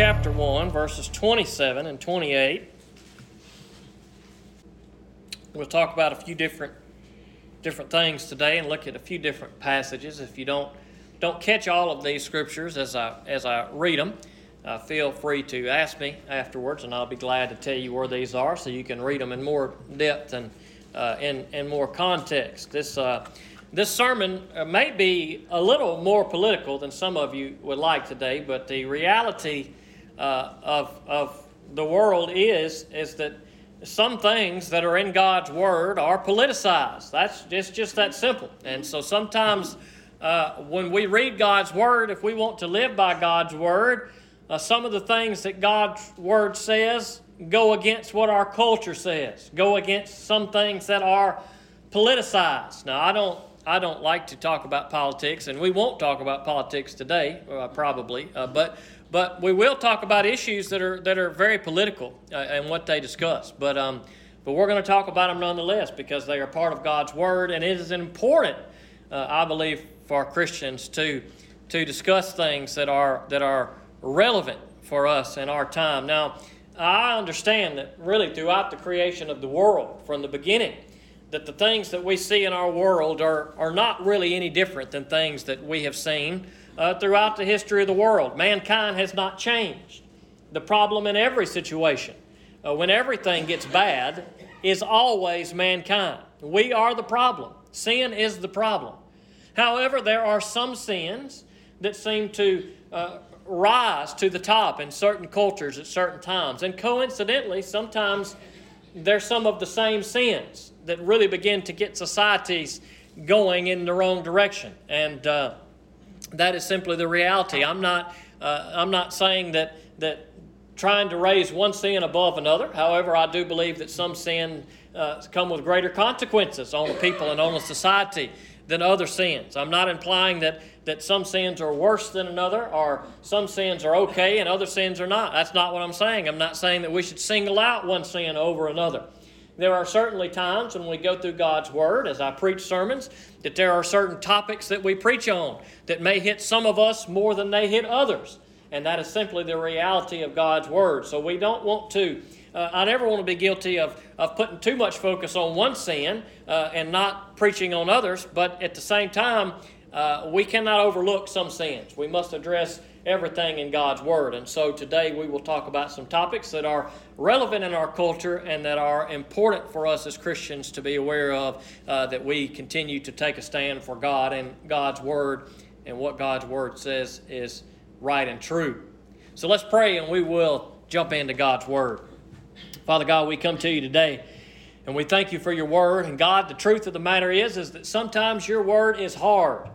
chapter 1, verses 27 and 28. We'll talk about a few different different things today and look at a few different passages. If you don't don't catch all of these scriptures as I as I read them, uh, feel free to ask me afterwards, and I'll be glad to tell you where these are so you can read them in more depth and uh, in in more context. This uh, this sermon uh, may be a little more political than some of you would like today, but the reality uh, of of the world is is that some things that are in God's Word are politicized. That's just, just that simple. And so sometimes uh, when we read God's Word, if we want to live by God's Word, uh, some of the things that God's Word says go against what our culture says, go against some things that are politicized. Now, I don't. I don't like to talk about politics, and we won't talk about politics today, uh, probably. Uh, but but we will talk about issues that are that are very political uh, and what they discuss. But um, but we're going to talk about them nonetheless because they are part of God's word, and it is important, uh, I believe, for Christians to to discuss things that are that are relevant for us in our time. Now, I understand that really throughout the creation of the world, from the beginning, that the things that we see in our world are, are not really any different than things that we have seen uh, throughout the history of the world. Mankind has not changed. The problem in every situation, uh, when everything gets bad, is always mankind. We are the problem. Sin is the problem. However, there are some sins that seem to uh, rise to the top in certain cultures at certain times. And coincidentally, sometimes they're some of the same sins that really begin to get societies going in the wrong direction. And uh, that is simply the reality. I'm not, uh, I'm not saying that, that trying to raise one sin above another. However, I do believe that some sin uh, come with greater consequences on the people and on the society than other sins. I'm not implying that, that some sins are worse than another or some sins are okay and other sins are not. That's not what I'm saying. I'm not saying that we should single out one sin over another. There are certainly times when we go through God's Word, as I preach sermons, that there are certain topics that we preach on that may hit some of us more than they hit others. And that is simply the reality of God's Word. So we don't want to, uh, I never want to be guilty of, of putting too much focus on one sin uh, and not preaching on others, but at the same time, uh, we cannot overlook some sins. We must address everything in God's Word. And so today we will talk about some topics that are relevant in our culture and that are important for us as Christians to be aware of uh, that we continue to take a stand for God and God's Word and what God's Word says is right and true. So let's pray and we will jump into God's Word. Father God, we come to you today. And we thank you for your word. And God, the truth of the matter is, is that sometimes your word is hard.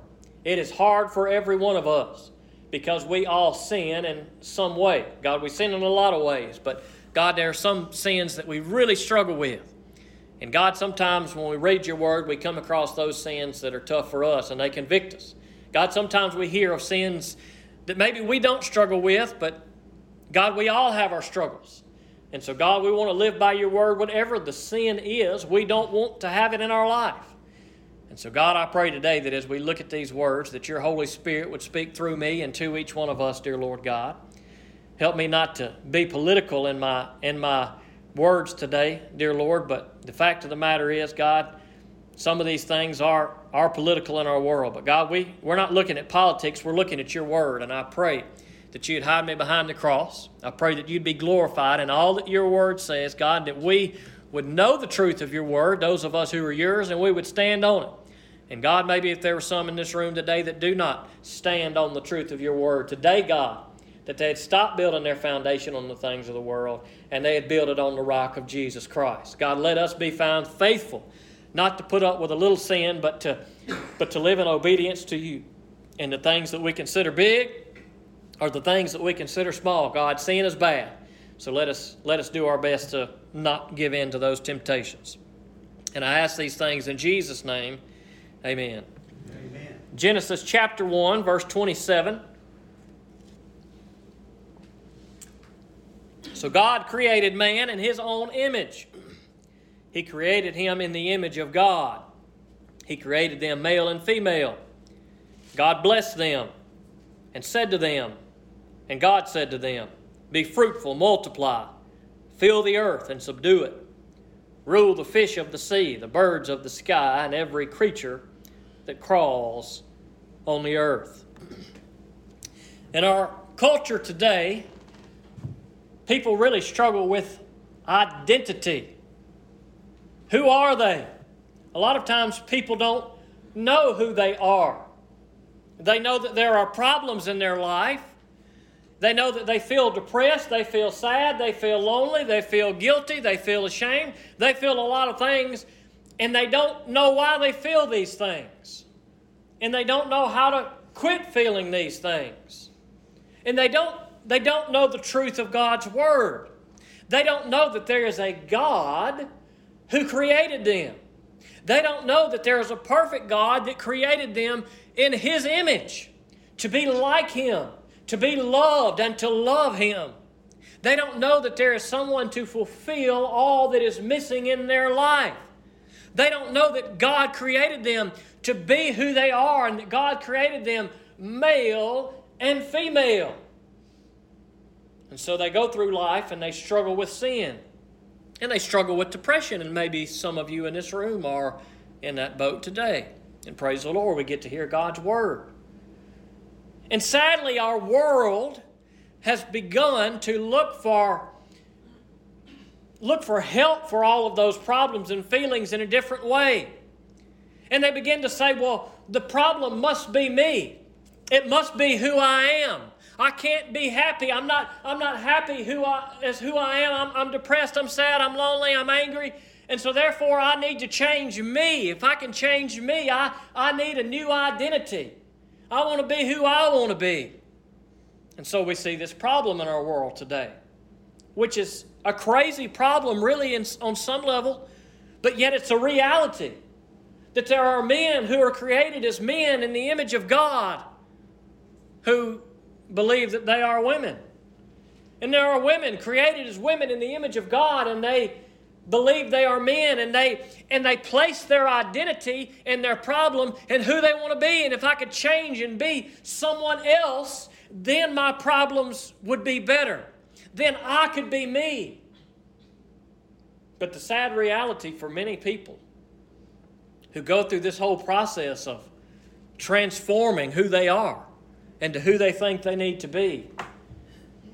It is hard for every one of us because we all sin in some way. God, we sin in a lot of ways, but God, there are some sins that we really struggle with. And God, sometimes when we read your word, we come across those sins that are tough for us and they convict us. God, sometimes we hear of sins that maybe we don't struggle with, but God, we all have our struggles. And so, God, we want to live by your word. Whatever the sin is, we don't want to have it in our life. And so, God, I pray today that as we look at these words, that your Holy Spirit would speak through me and to each one of us, dear Lord God. Help me not to be political in my in my words today, dear Lord, but the fact of the matter is, God, some of these things are are political in our world. But God, we, we're not looking at politics, we're looking at your word. And I pray that you'd hide me behind the cross. I pray that you'd be glorified in all that your word says, God, that we would know the truth of your word, those of us who are yours, and we would stand on it. And God, maybe if there were some in this room today that do not stand on the truth of your word, today, God, that they had stopped building their foundation on the things of the world and they had built it on the rock of Jesus Christ. God, let us be found faithful, not to put up with a little sin, but to, but to live in obedience to you. And the things that we consider big are the things that we consider small. God, sin is bad. So let us, let us do our best to not give in to those temptations. And I ask these things in Jesus' name. Amen. Amen. Genesis chapter 1, verse 27. So God created man in his own image. He created him in the image of God. He created them male and female. God blessed them and said to them, and God said to them, Be fruitful, multiply, fill the earth and subdue it. Rule the fish of the sea, the birds of the sky, and every creature that crawls on the earth. In our culture today, people really struggle with identity. Who are they? A lot of times people don't know who they are. They know that there are problems in their life. They know that they feel depressed, they feel sad, they feel lonely, they feel guilty, they feel ashamed, they feel a lot of things, and they don't know why they feel these things. And they don't know how to quit feeling these things. And they don't they don't know the truth of God's word. They don't know that there is a God who created them. They don't know that there is a perfect God that created them in His image, to be like Him, to be loved, and to love Him. They don't know that there is someone to fulfill all that is missing in their life. They don't know that God created them to be who they are and that God created them male and female. And so they go through life and they struggle with sin. And they struggle with depression. And maybe some of you in this room are in that boat today. And praise the Lord, we get to hear God's word. And sadly, our world has begun to look for look for help for all of those problems and feelings in a different way. And they begin to say, well, the problem must be me. It must be who I am. I can't be happy. I'm not, I'm not happy who I, as who I am. I'm, I'm depressed. I'm sad. I'm lonely. I'm angry. And so, therefore, I need to change me. If I can change me, I, I need a new identity. I want to be who I want to be. And so, we see this problem in our world today, which is a crazy problem, really, in, on some level, but yet it's a reality. That there are men who are created as men in the image of God who believe that they are women. And there are women created as women in the image of God, and they believe they are men and they and they place their identity and their problem and who they want to be and if i could change and be someone else then my problems would be better then i could be me but the sad reality for many people who go through this whole process of transforming who they are and to who they think they need to be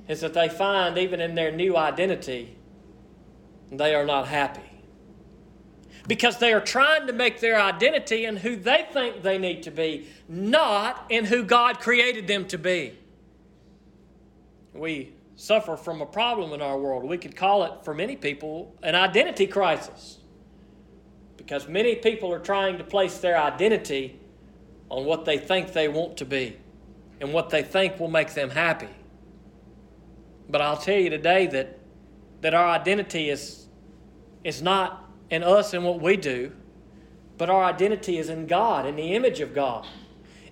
is that they find, even in their new identity, they are not happy. Because they are trying to make their identity in who they think they need to be, not in who God created them to be. We suffer from a problem in our world. We could call it, for many people, an identity crisis. Because many people are trying to place their identity on what they think they want to be and what they think will make them happy. But I'll tell you today that, that our identity is, is not in us and what we do, but our identity is in God, in the image of God.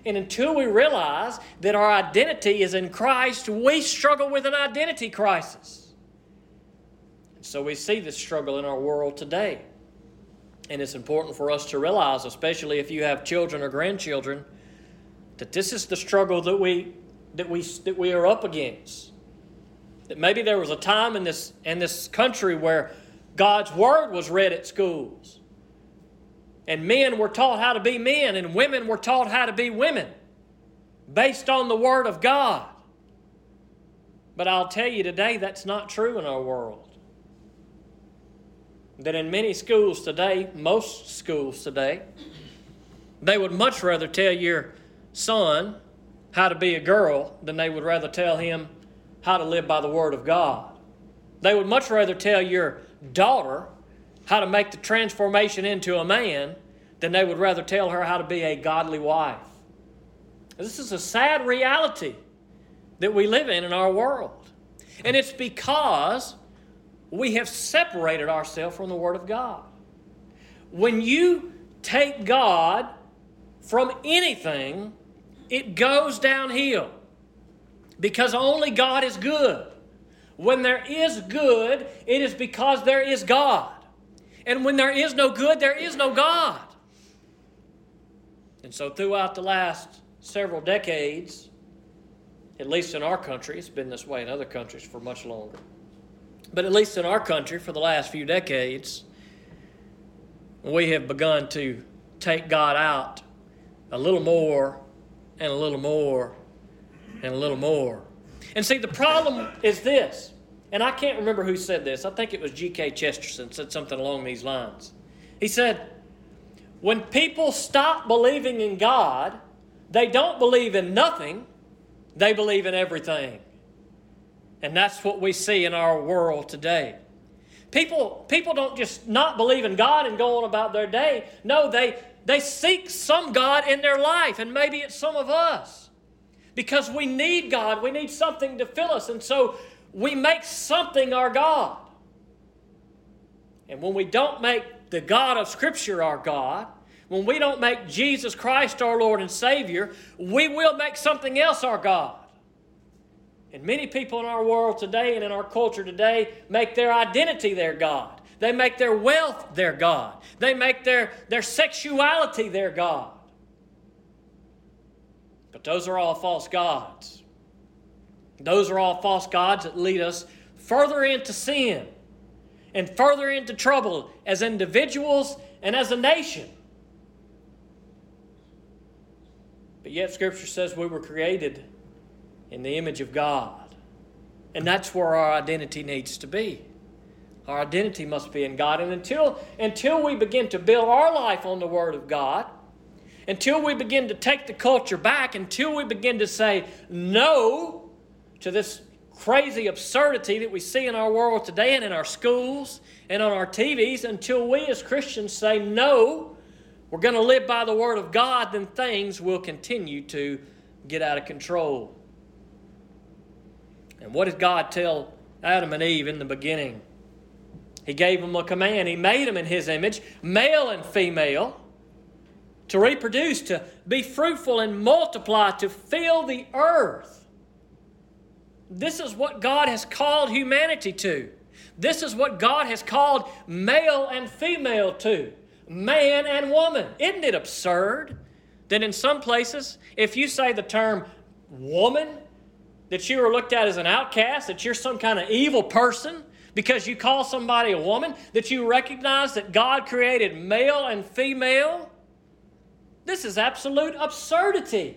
And until we realize that our identity is in Christ, we struggle with an identity crisis. And so we see this struggle in our world today. And it's important for us to realize, especially if you have children or grandchildren, that this is the struggle that we that we that we are up against. That maybe there was a time in this in this country where God's word was read at schools. And men were taught how to be men and women were taught how to be women based on the word of God. But I'll tell you today that's not true in our world. That in many schools today, most schools today, they would much rather tell your son how to be a girl than they would rather tell him how to live by the Word of God. They would much rather tell your daughter how to make the transformation into a man than they would rather tell her how to be a godly wife. This is a sad reality that we live in in our world. And it's because we have separated ourselves from the Word of God. When you take God from anything, it goes downhill because only God is good. When there is good, it is because there is God. And when there is no good, there is no God. And so, throughout the last several decades, at least in our country, it's been this way in other countries for much longer. But at least in our country, for the last few decades, we have begun to take God out a little more and a little more and a little more. And see, the problem is this, and I can't remember who said this. I think it was G.K. Chesterton said something along these lines. He said, When people stop believing in God, they don't believe in nothing, they believe in everything. And that's what we see in our world today. People, people don't just not believe in God and go on about their day. No, they, they seek some God in their life, and maybe it's some of us. Because we need God, we need something to fill us, and so we make something our God. And when we don't make the God of Scripture our God, when we don't make Jesus Christ our Lord and Savior, we will make something else our God. And many people in our world today and in our culture today make their identity their God. They make their wealth their God. They make their, their sexuality their God. But those are all false gods. Those are all false gods that lead us further into sin and further into trouble as individuals and as a nation. But yet, Scripture says we were created in the image of God. And that's where our identity needs to be. Our identity must be in God. And until, until we begin to build our life on the Word of God, until we begin to take the culture back, until we begin to say no to this crazy absurdity that we see in our world today and in our schools and on our TVs, until we as Christians say no, we're going to live by the Word of God, then things will continue to get out of control. And what did God tell Adam and Eve in the beginning? He gave them a command. He made them in His image, male and female, to reproduce, to be fruitful and multiply, to fill the earth. This is what God has called humanity to. This is what God has called male and female to, man and woman. Isn't it absurd that in some places, if you say the term woman, that you are looked at as an outcast, that you're some kind of evil person because you call somebody a woman, that you recognize that God created male and female. This is absolute absurdity.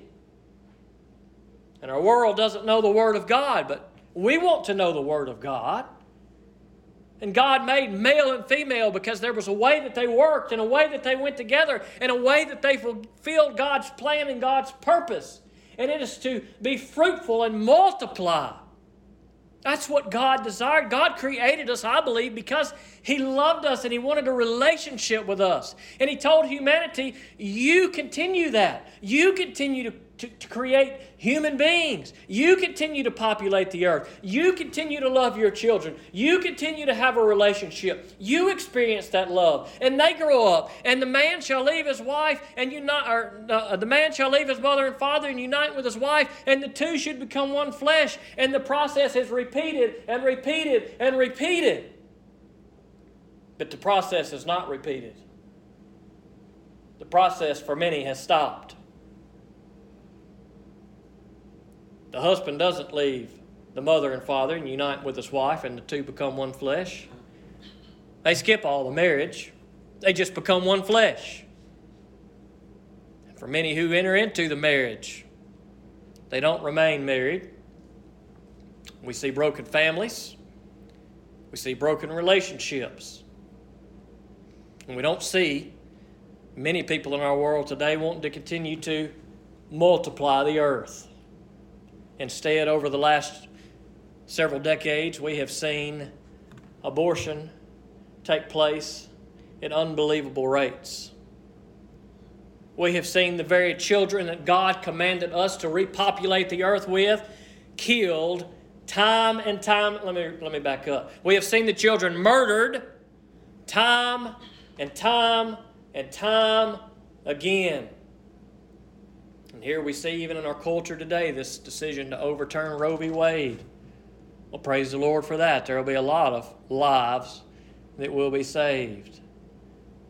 And our world doesn't know the Word of God, but we want to know the Word of God. And God made male and female because there was a way that they worked and a way that they went together and a way that they fulfilled God's plan and God's purpose and it is to be fruitful and multiply. That's what God desired. God created us, I believe, because He loved us and He wanted a relationship with us. And He told humanity, You continue that. You continue to to, to create human beings. You continue to populate the earth. You continue to love your children. You continue to have a relationship. You experience that love. And they grow up. And the man shall leave his wife and unite, or uh, the man shall leave his mother and father and unite with his wife, and the two should become one flesh. And the process is repeated and repeated and repeated. But the process is not repeated. The process for many has stopped. The husband doesn't leave the mother and father and unite with his wife, and the two become one flesh. They skip all the marriage, they just become one flesh. For many who enter into the marriage, they don't remain married. We see broken families, we see broken relationships. And we don't see many people in our world today wanting to continue to multiply the earth. Instead, over the last several decades, we have seen abortion take place at unbelievable rates. We have seen the very children that God commanded us to repopulate the earth with killed time and time. Let me, let me back up. We have seen the children murdered time and time and time again. And here we see, even in our culture today, this decision to overturn Roe v. Wade. Well, praise the Lord for that. There will be a lot of lives that will be saved.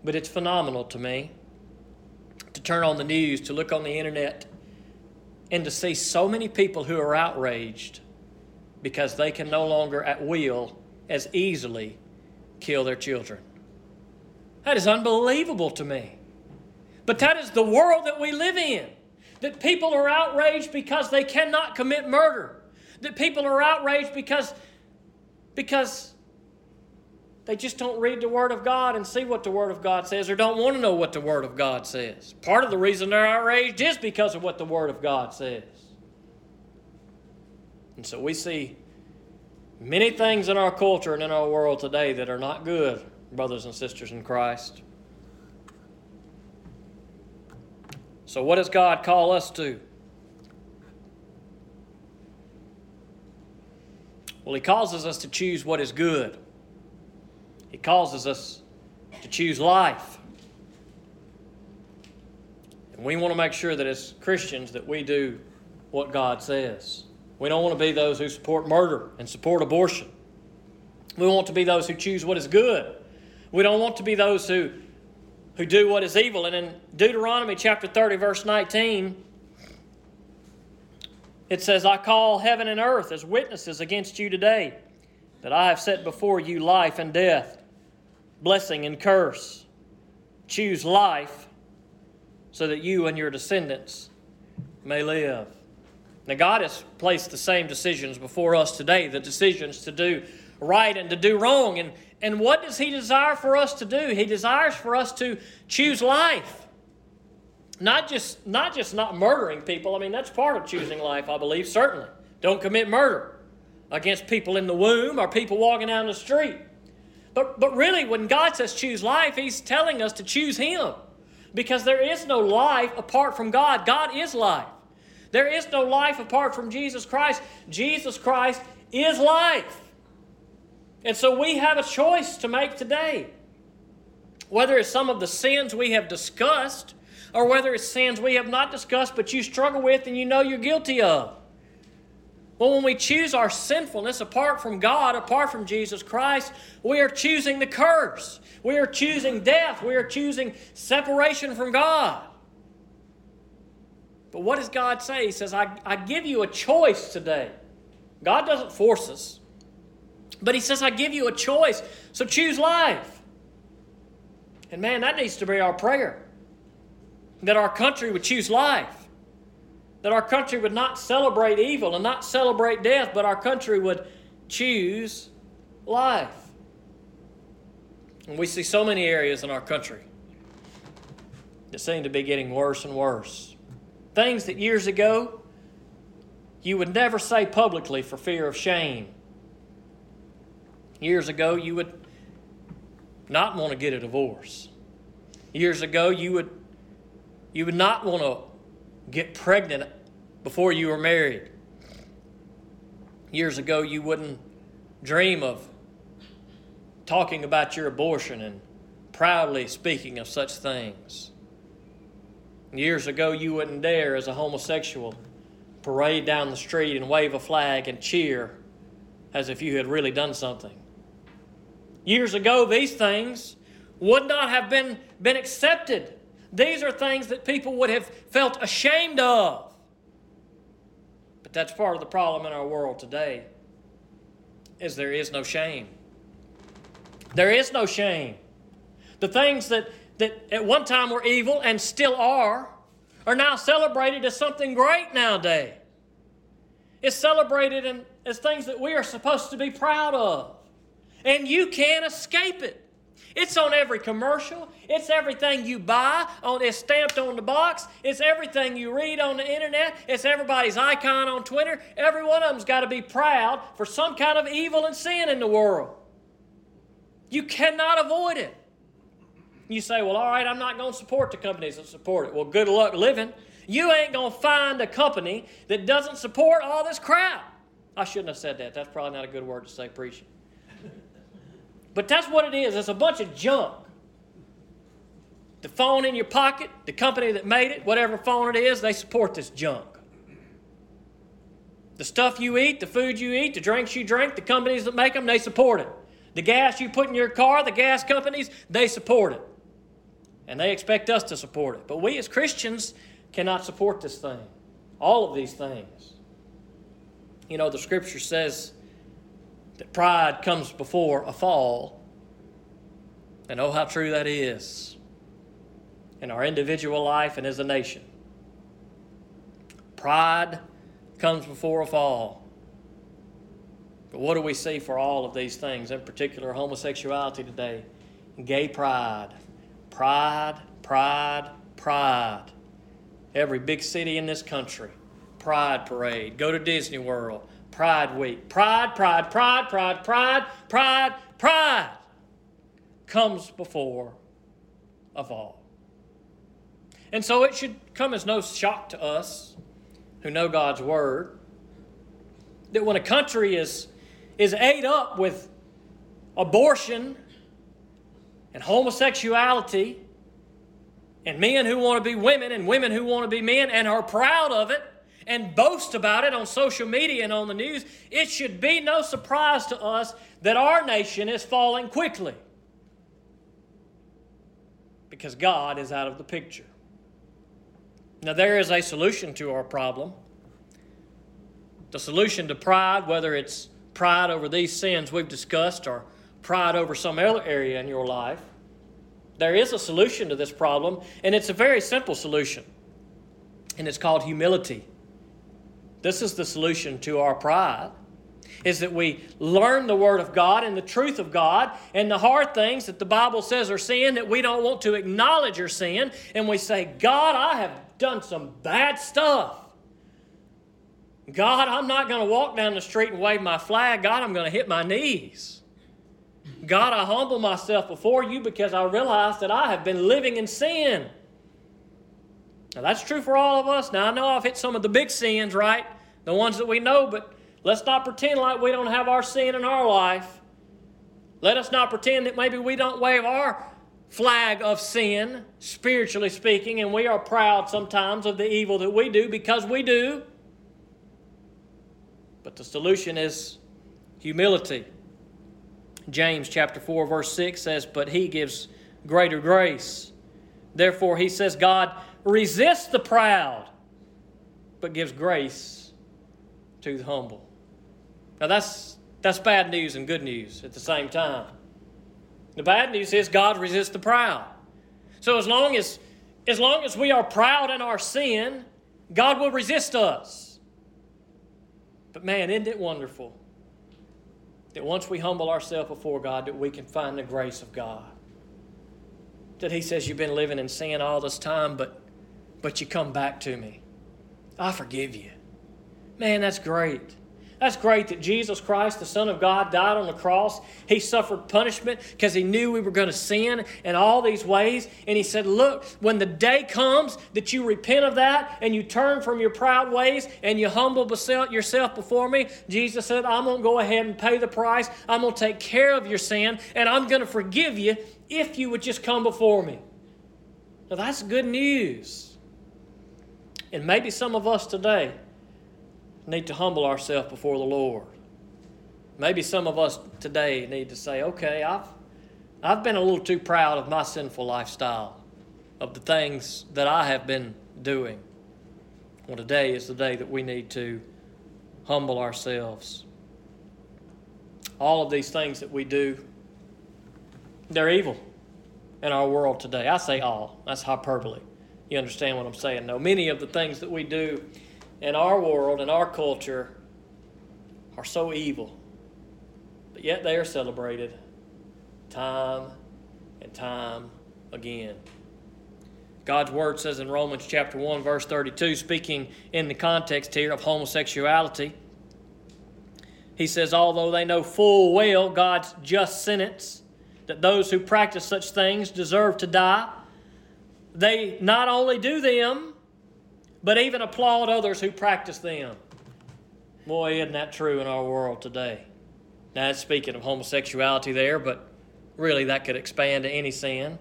But it's phenomenal to me to turn on the news, to look on the internet, and to see so many people who are outraged because they can no longer at will as easily kill their children. That is unbelievable to me. But that is the world that we live in. That people are outraged because they cannot commit murder. That people are outraged because, because they just don't read the Word of God and see what the Word of God says or don't want to know what the Word of God says. Part of the reason they're outraged is because of what the Word of God says. And so we see many things in our culture and in our world today that are not good, brothers and sisters in Christ. So, what does God call us to? Well, He causes us to choose what is good. He causes us to choose life. And we want to make sure that as Christians that we do what God says. We don't want to be those who support murder and support abortion. We want to be those who choose what is good. We don't want to be those who, who do what is evil. And in Deuteronomy chapter 30, verse 19, it says, I call heaven and earth as witnesses against you today that I have set before you life and death, blessing and curse. Choose life so that you and your descendants may live. Now, God has placed the same decisions before us today the decisions to do right and to do wrong. And, and what does He desire for us to do? He desires for us to choose life. Not just, not just not murdering people. I mean, that's part of choosing life, I believe, certainly. Don't commit murder against people in the womb or people walking down the street. But, but really, when God says choose life, He's telling us to choose Him. Because there is no life apart from God. God is life. There is no life apart from Jesus Christ. Jesus Christ is life. And so we have a choice to make today. Whether it's some of the sins we have discussed, or whether it's sins we have not discussed but you struggle with and you know you're guilty of. Well, when we choose our sinfulness apart from God, apart from Jesus Christ, we are choosing the curse. We are choosing death. We are choosing separation from God. But what does God say? He says, I, I give you a choice today. God doesn't force us. But He says, I give you a choice. So choose life. And man, that needs to be our prayer. That our country would choose life. That our country would not celebrate evil and not celebrate death, but our country would choose life. And we see so many areas in our country that seem to be getting worse and worse. Things that years ago you would never say publicly for fear of shame. Years ago, you would not want to get a divorce. Years ago, you would, you would not want to get pregnant before you were married. Years ago, you wouldn't dream of talking about your abortion and proudly speaking of such things. Years ago, you wouldn't dare, as a homosexual, parade down the street and wave a flag and cheer as if you had really done something. Years ago, these things would not have been, been accepted. These are things that people would have felt ashamed of. But that's part of the problem in our world today is there is no shame. There is no shame. The things that that at one time were evil and still are, are now celebrated as something great nowadays. It's celebrated in, as things that we are supposed to be proud of. And you can't escape it. It's on every commercial. It's everything you buy. On, it's stamped on the box. It's everything you read on the internet. It's everybody's icon on Twitter. Every one of them's got to be proud for some kind of evil and sin in the world. You cannot avoid it. You say, well, all right, I'm not going to support the companies that support it. Well, good luck living. You ain't going to find a company that doesn't support all this crap. I shouldn't have said that. That's probably not a good word to say preaching. But that's what it is. It's a bunch of junk. The phone in your pocket, the company that made it, whatever phone it is, they support this junk. The stuff you eat, the food you eat, the drinks you drink, the companies that make them, they support it. The gas you put in your car, the gas companies, they support it. And they expect us to support it. But we as Christians cannot support this thing. All of these things. You know, the scripture says that pride comes before a fall. And oh, how true that is in our individual life and as a nation. Pride comes before a fall. But what do we see for all of these things, in particular homosexuality today? Gay pride. Pride, pride, pride. Every big city in this country, pride parade. Go to Disney World, pride week. Pride, pride, pride, pride, pride, pride, pride comes before of all. And so it should come as no shock to us who know God's Word that when a country is, is ate up with abortion and homosexuality and men who want to be women and women who want to be men and are proud of it and boast about it on social media and on the news, it should be no surprise to us that our nation is falling quickly because God is out of the picture. Now, there is a solution to our problem. The solution to pride, whether it's pride over these sins we've discussed or pride over some other area in your life, there is a solution to this problem, and it's a very simple solution, and it's called humility. This is the solution to our pride is that we learn the Word of God and the truth of God and the hard things that the Bible says are sin that we don't want to acknowledge are sin, and we say, God, I have done some bad stuff. God, I'm not going to walk down the street and wave my flag. God, I'm going to hit my knees. God, I humble myself before you because I realize that I have been living in sin. Now, that's true for all of us. Now, I know I've hit some of the big sins, right? The ones that we know, but Let's not pretend like we don't have our sin in our life. Let us not pretend that maybe we don't wave our flag of sin, spiritually speaking, and we are proud sometimes of the evil that we do because we do. But the solution is humility. James chapter 4 verse 6 says, "But he gives greater grace." Therefore he says, God resists the proud, but gives grace to the humble. Now that's that's bad news and good news at the same time. The bad news is God resists the proud. So as long as as long as we are proud in our sin, God will resist us. But man, isn't it wonderful that once we humble ourselves before God, that we can find the grace of God. That He says, You've been living in sin all this time, but but you come back to me. I forgive you. Man, that's great. That's great that Jesus Christ, the Son of God, died on the cross. He suffered punishment because he knew we were going to sin in all these ways. And he said, Look, when the day comes that you repent of that and you turn from your proud ways and you humble yourself before me, Jesus said, I'm going to go ahead and pay the price. I'm going to take care of your sin and I'm going to forgive you if you would just come before me. Now, that's good news. And maybe some of us today, need to humble ourselves before the Lord. Maybe some of us today need to say, okay, I've, I've been a little too proud of my sinful lifestyle, of the things that I have been doing. Well, today is the day that we need to humble ourselves. All of these things that we do, they're evil in our world today. I say all, that's hyperbole. You understand what I'm saying? No, many of the things that we do in our world, in our culture, are so evil. But yet they are celebrated time and time again. God's word says in Romans chapter 1 verse 32 speaking in the context here of homosexuality he says although they know full well God's just sentence that those who practice such things deserve to die they not only do them but even applaud others who practice them. Boy, isn't that true in our world today? Now, that's speaking of homosexuality there, but really that could expand to any sin.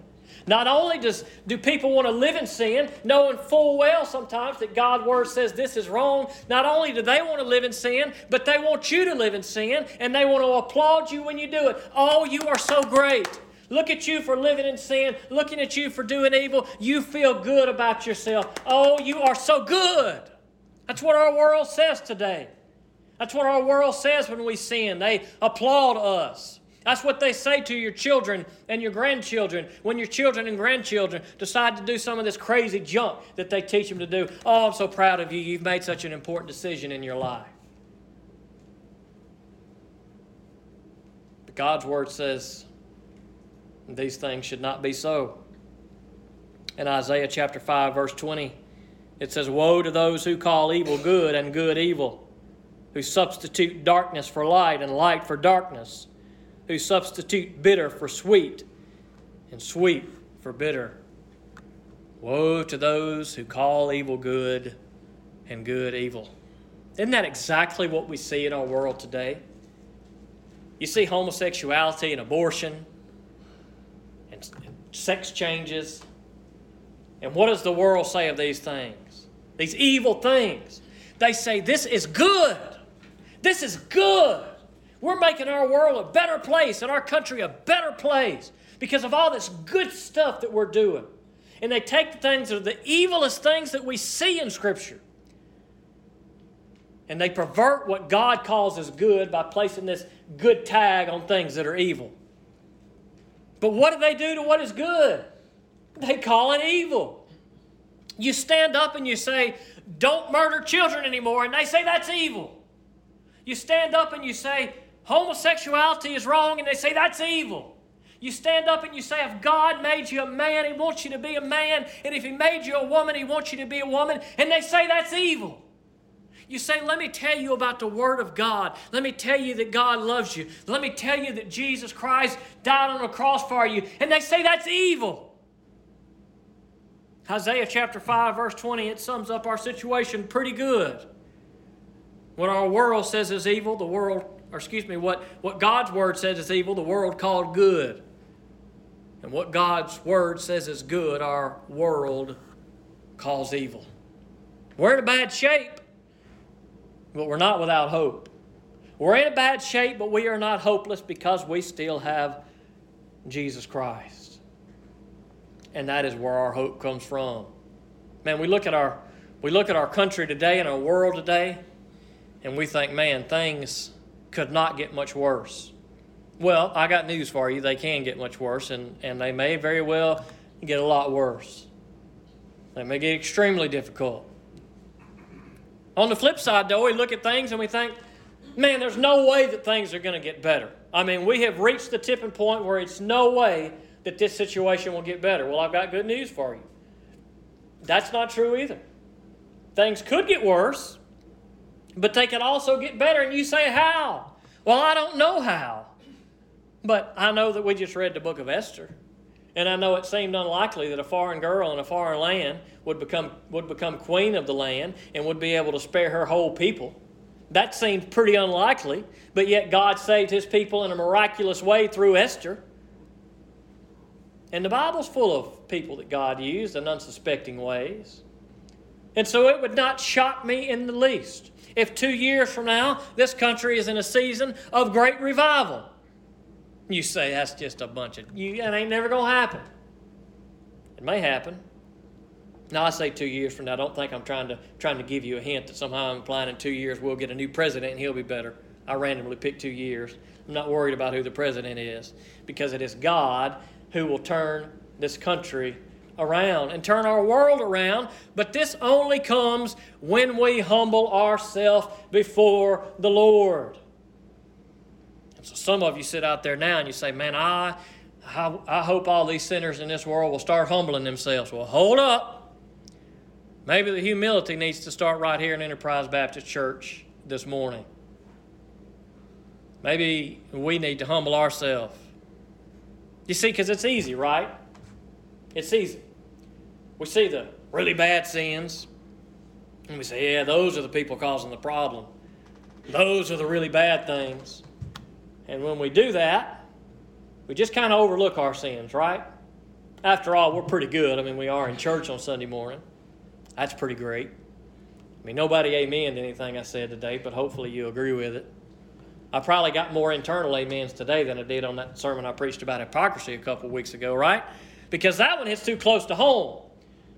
Not only does do people want to live in sin, knowing full well sometimes that God's word says this is wrong, not only do they want to live in sin, but they want you to live in sin, and they want to applaud you when you do it. Oh, you are so great. Look at you for living in sin, looking at you for doing evil. You feel good about yourself. Oh, you are so good. That's what our world says today. That's what our world says when we sin. They applaud us. That's what they say to your children and your grandchildren when your children and grandchildren decide to do some of this crazy junk that they teach them to do. Oh, I'm so proud of you. You've made such an important decision in your life. But God's Word says these things should not be so. In Isaiah chapter 5, verse 20, it says, Woe to those who call evil good and good evil, who substitute darkness for light and light for darkness who substitute bitter for sweet and sweet for bitter. Woe to those who call evil good and good evil. Isn't that exactly what we see in our world today? You see homosexuality and abortion sex changes. And what does the world say of these things? These evil things. They say, This is good. This is good. We're making our world a better place and our country a better place because of all this good stuff that we're doing. And they take the things that are the evilest things that we see in Scripture and they pervert what God calls as good by placing this good tag on things that are evil. But what do they do to what is good? They call it evil. You stand up and you say, Don't murder children anymore, and they say that's evil. You stand up and you say, homosexuality is wrong and they say that's evil. You stand up and you say, if God made you a man, He wants you to be a man. And if He made you a woman, He wants you to be a woman. And they say that's evil. You say, let me tell you about the Word of God. Let me tell you that God loves you. Let me tell you that Jesus Christ died on the cross for you. And they say that's evil. Isaiah chapter 5, verse 20, it sums up our situation pretty good. What our world says is evil, the world or excuse me, what, what God's word says is evil, the world called good. And what God's word says is good, our world calls evil. We're in a bad shape, but we're not without hope. We're in a bad shape, but we are not hopeless because we still have Jesus Christ. And that is where our hope comes from. Man, we look at our we look at our country today and our world today, and we think, man, things could not get much worse. Well, I got news for you. They can get much worse, and, and they may very well get a lot worse. They may get extremely difficult. On the flip side, though, we look at things and we think, man, there's no way that things are going to get better. I mean, we have reached the tipping point where it's no way that this situation will get better. Well, I've got good news for you. That's not true either. Things could get worse, but they can also get better. And you say, How? Well, I don't know how. But I know that we just read the book of Esther. And I know it seemed unlikely that a foreign girl in a foreign land would become, would become queen of the land and would be able to spare her whole people. That seemed pretty unlikely, but yet God saved his people in a miraculous way through Esther. And the Bible's full of people that God used in unsuspecting ways. And so it would not shock me in the least if two years from now this country is in a season of great revival. You say that's just a bunch of you that ain't never gonna happen. It may happen. Now I say two years from now. Don't think I'm trying to trying to give you a hint that somehow I'm implying in two years we'll get a new president and he'll be better. I randomly picked two years. I'm not worried about who the president is because it is God who will turn this country around and turn our world around, but this only comes when we humble ourselves before the Lord. So some of you sit out there now and you say, Man, I, I, I hope all these sinners in this world will start humbling themselves. Well, hold up. Maybe the humility needs to start right here in Enterprise Baptist Church this morning. Maybe we need to humble ourselves. You see, because it's easy, right? It's easy. We see the really bad sins, and we say, yeah, those are the people causing the problem. Those are the really bad things. And when we do that, we just kind of overlook our sins, right? After all, we're pretty good. I mean, we are in church on Sunday morning. That's pretty great. I mean, nobody amen to anything I said today, but hopefully you agree with it. I probably got more internal amens today than I did on that sermon I preached about hypocrisy a couple weeks ago, right? because that one hits too close to home.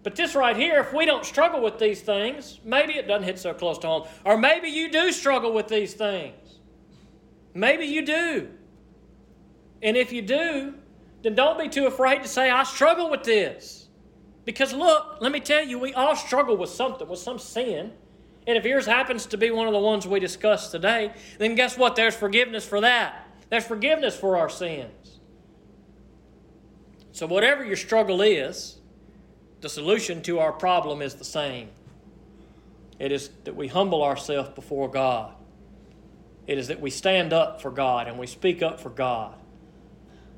But this right here, if we don't struggle with these things, maybe it doesn't hit so close to home. Or maybe you do struggle with these things. Maybe you do. And if you do, then don't be too afraid to say, I struggle with this. Because look, let me tell you, we all struggle with something, with some sin. And if yours happens to be one of the ones we discussed today, then guess what? There's forgiveness for that. There's forgiveness for our sins. So, whatever your struggle is, the solution to our problem is the same. It is that we humble ourselves before God. It is that we stand up for God and we speak up for God.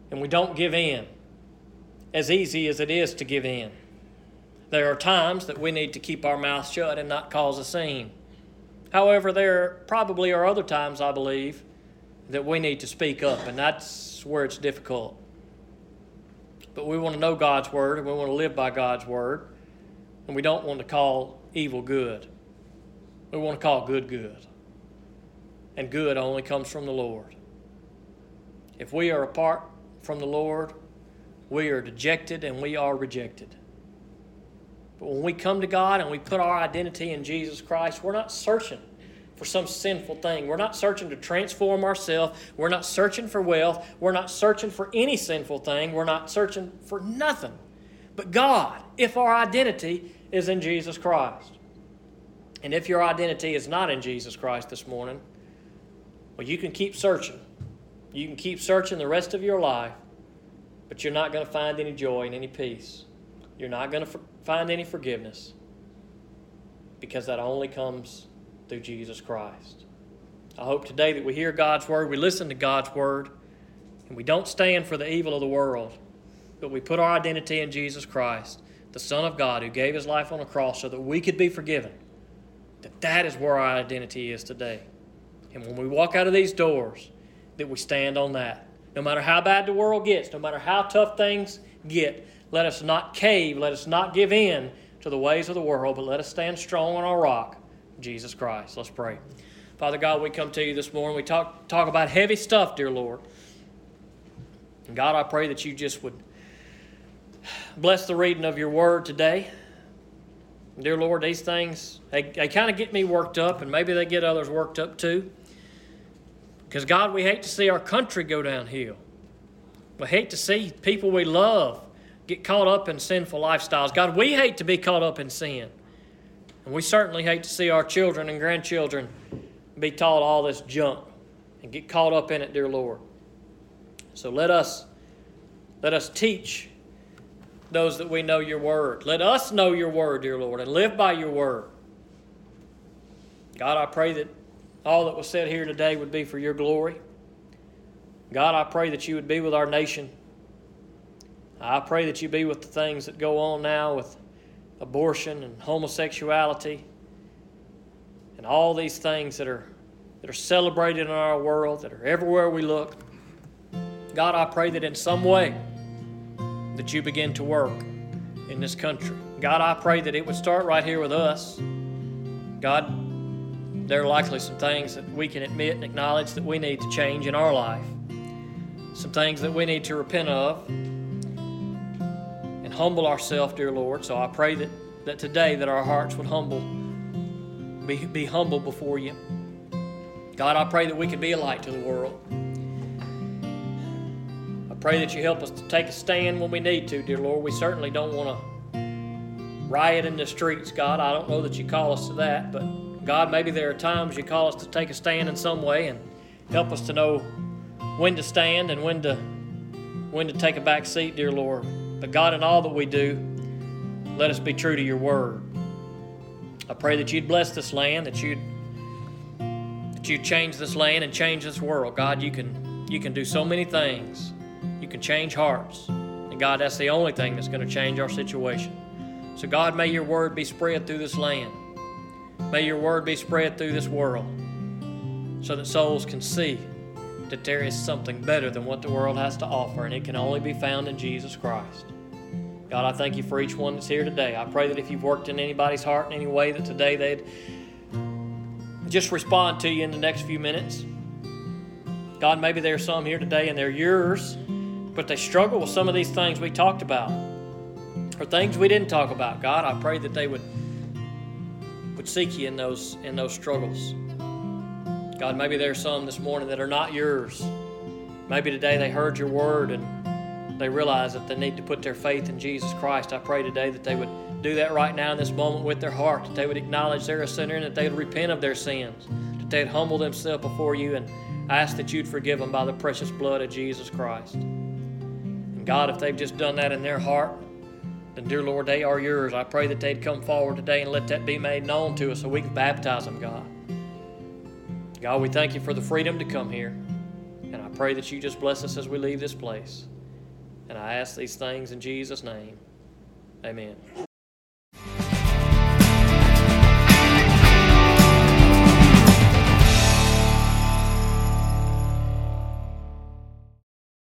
And we don't give in, as easy as it is to give in. There are times that we need to keep our mouth shut and not cause a scene. However, there probably are other times, I believe, that we need to speak up, and that's where it's difficult. But we want to know God's Word, and we want to live by God's Word, and we don't want to call evil good. We want to call good good. And good only comes from the Lord. If we are apart from the Lord, we are dejected and we are rejected. But when we come to God and we put our identity in Jesus Christ, we're not searching for some sinful thing. We're not searching to transform ourselves. We're not searching for wealth. We're not searching for any sinful thing. We're not searching for nothing but God if our identity is in Jesus Christ. And if your identity is not in Jesus Christ this morning, well, you can keep searching. You can keep searching the rest of your life, but you're not going to find any joy and any peace. You're not going to find any forgiveness because that only comes through Jesus Christ. I hope today that we hear God's word, we listen to God's word, and we don't stand for the evil of the world, but we put our identity in Jesus Christ, the Son of God who gave his life on a cross so that we could be forgiven. That that is where our identity is today. And when we walk out of these doors, that we stand on that. No matter how bad the world gets, no matter how tough things get, let us not cave, let us not give in to the ways of the world, but let us stand strong on our rock, Jesus Christ. Let's pray. Father God, we come to you this morning. We talk, talk about heavy stuff, dear Lord. And God, I pray that you just would bless the reading of your word today. Dear Lord, these things, they, they kind of get me worked up, and maybe they get others worked up too. Because, God, we hate to see our country go downhill. We hate to see people we love get caught up in sinful lifestyles. God, we hate to be caught up in sin. And we certainly hate to see our children and grandchildren be taught all this junk and get caught up in it, dear Lord. So let us let us teach those that we know your word. Let us know your word, dear Lord, and live by your word. God, I pray that all that was said here today would be for your glory. God, I pray that you would be with our nation. I pray that you be with the things that go on now with abortion and homosexuality and all these things that are that are celebrated in our world, that are everywhere we look. God, I pray that in some way that you begin to work in this country. God, I pray that it would start right here with us. God, there are likely some things that we can admit and acknowledge that we need to change in our life. Some things that we need to repent of and humble ourselves, dear Lord. So I pray that, that today that our hearts would humble, be, be humble before you. God, I pray that we could be a light to the world. I pray that you help us to take a stand when we need to, dear Lord. We certainly don't want to riot in the streets, God. I don't know that you call us to that, but God, maybe there are times you call us to take a stand in some way and help us to know when to stand and when to when to take a back seat, dear Lord. But God, in all that we do, let us be true to your word. I pray that you'd bless this land, that you'd that you'd change this land and change this world. God, you can you can do so many things. You can change hearts. And God, that's the only thing that's going to change our situation. So God, may your word be spread through this land. May your word be spread through this world so that souls can see that there is something better than what the world has to offer, and it can only be found in Jesus Christ. God, I thank you for each one that's here today. I pray that if you've worked in anybody's heart in any way, that today they'd just respond to you in the next few minutes. God, maybe there are some here today and they're yours, but they struggle with some of these things we talked about. or things we didn't talk about. God, I pray that they would would seek you in those in those struggles. God, maybe there's some this morning that are not yours. Maybe today they heard your word and they realize that they need to put their faith in Jesus Christ. I pray today that they would do that right now in this moment with their heart, that they would acknowledge they're a sinner and that they would repent of their sins, that they'd humble themselves before you and ask that you'd forgive them by the precious blood of Jesus Christ. And God, if they've just done that in their heart, then, dear Lord, they are yours. I pray that they'd come forward today and let that be made known to us so we can baptize them, God. God, we thank you for the freedom to come here. And I pray that you just bless us as we leave this place. And I ask these things in Jesus' name. Amen.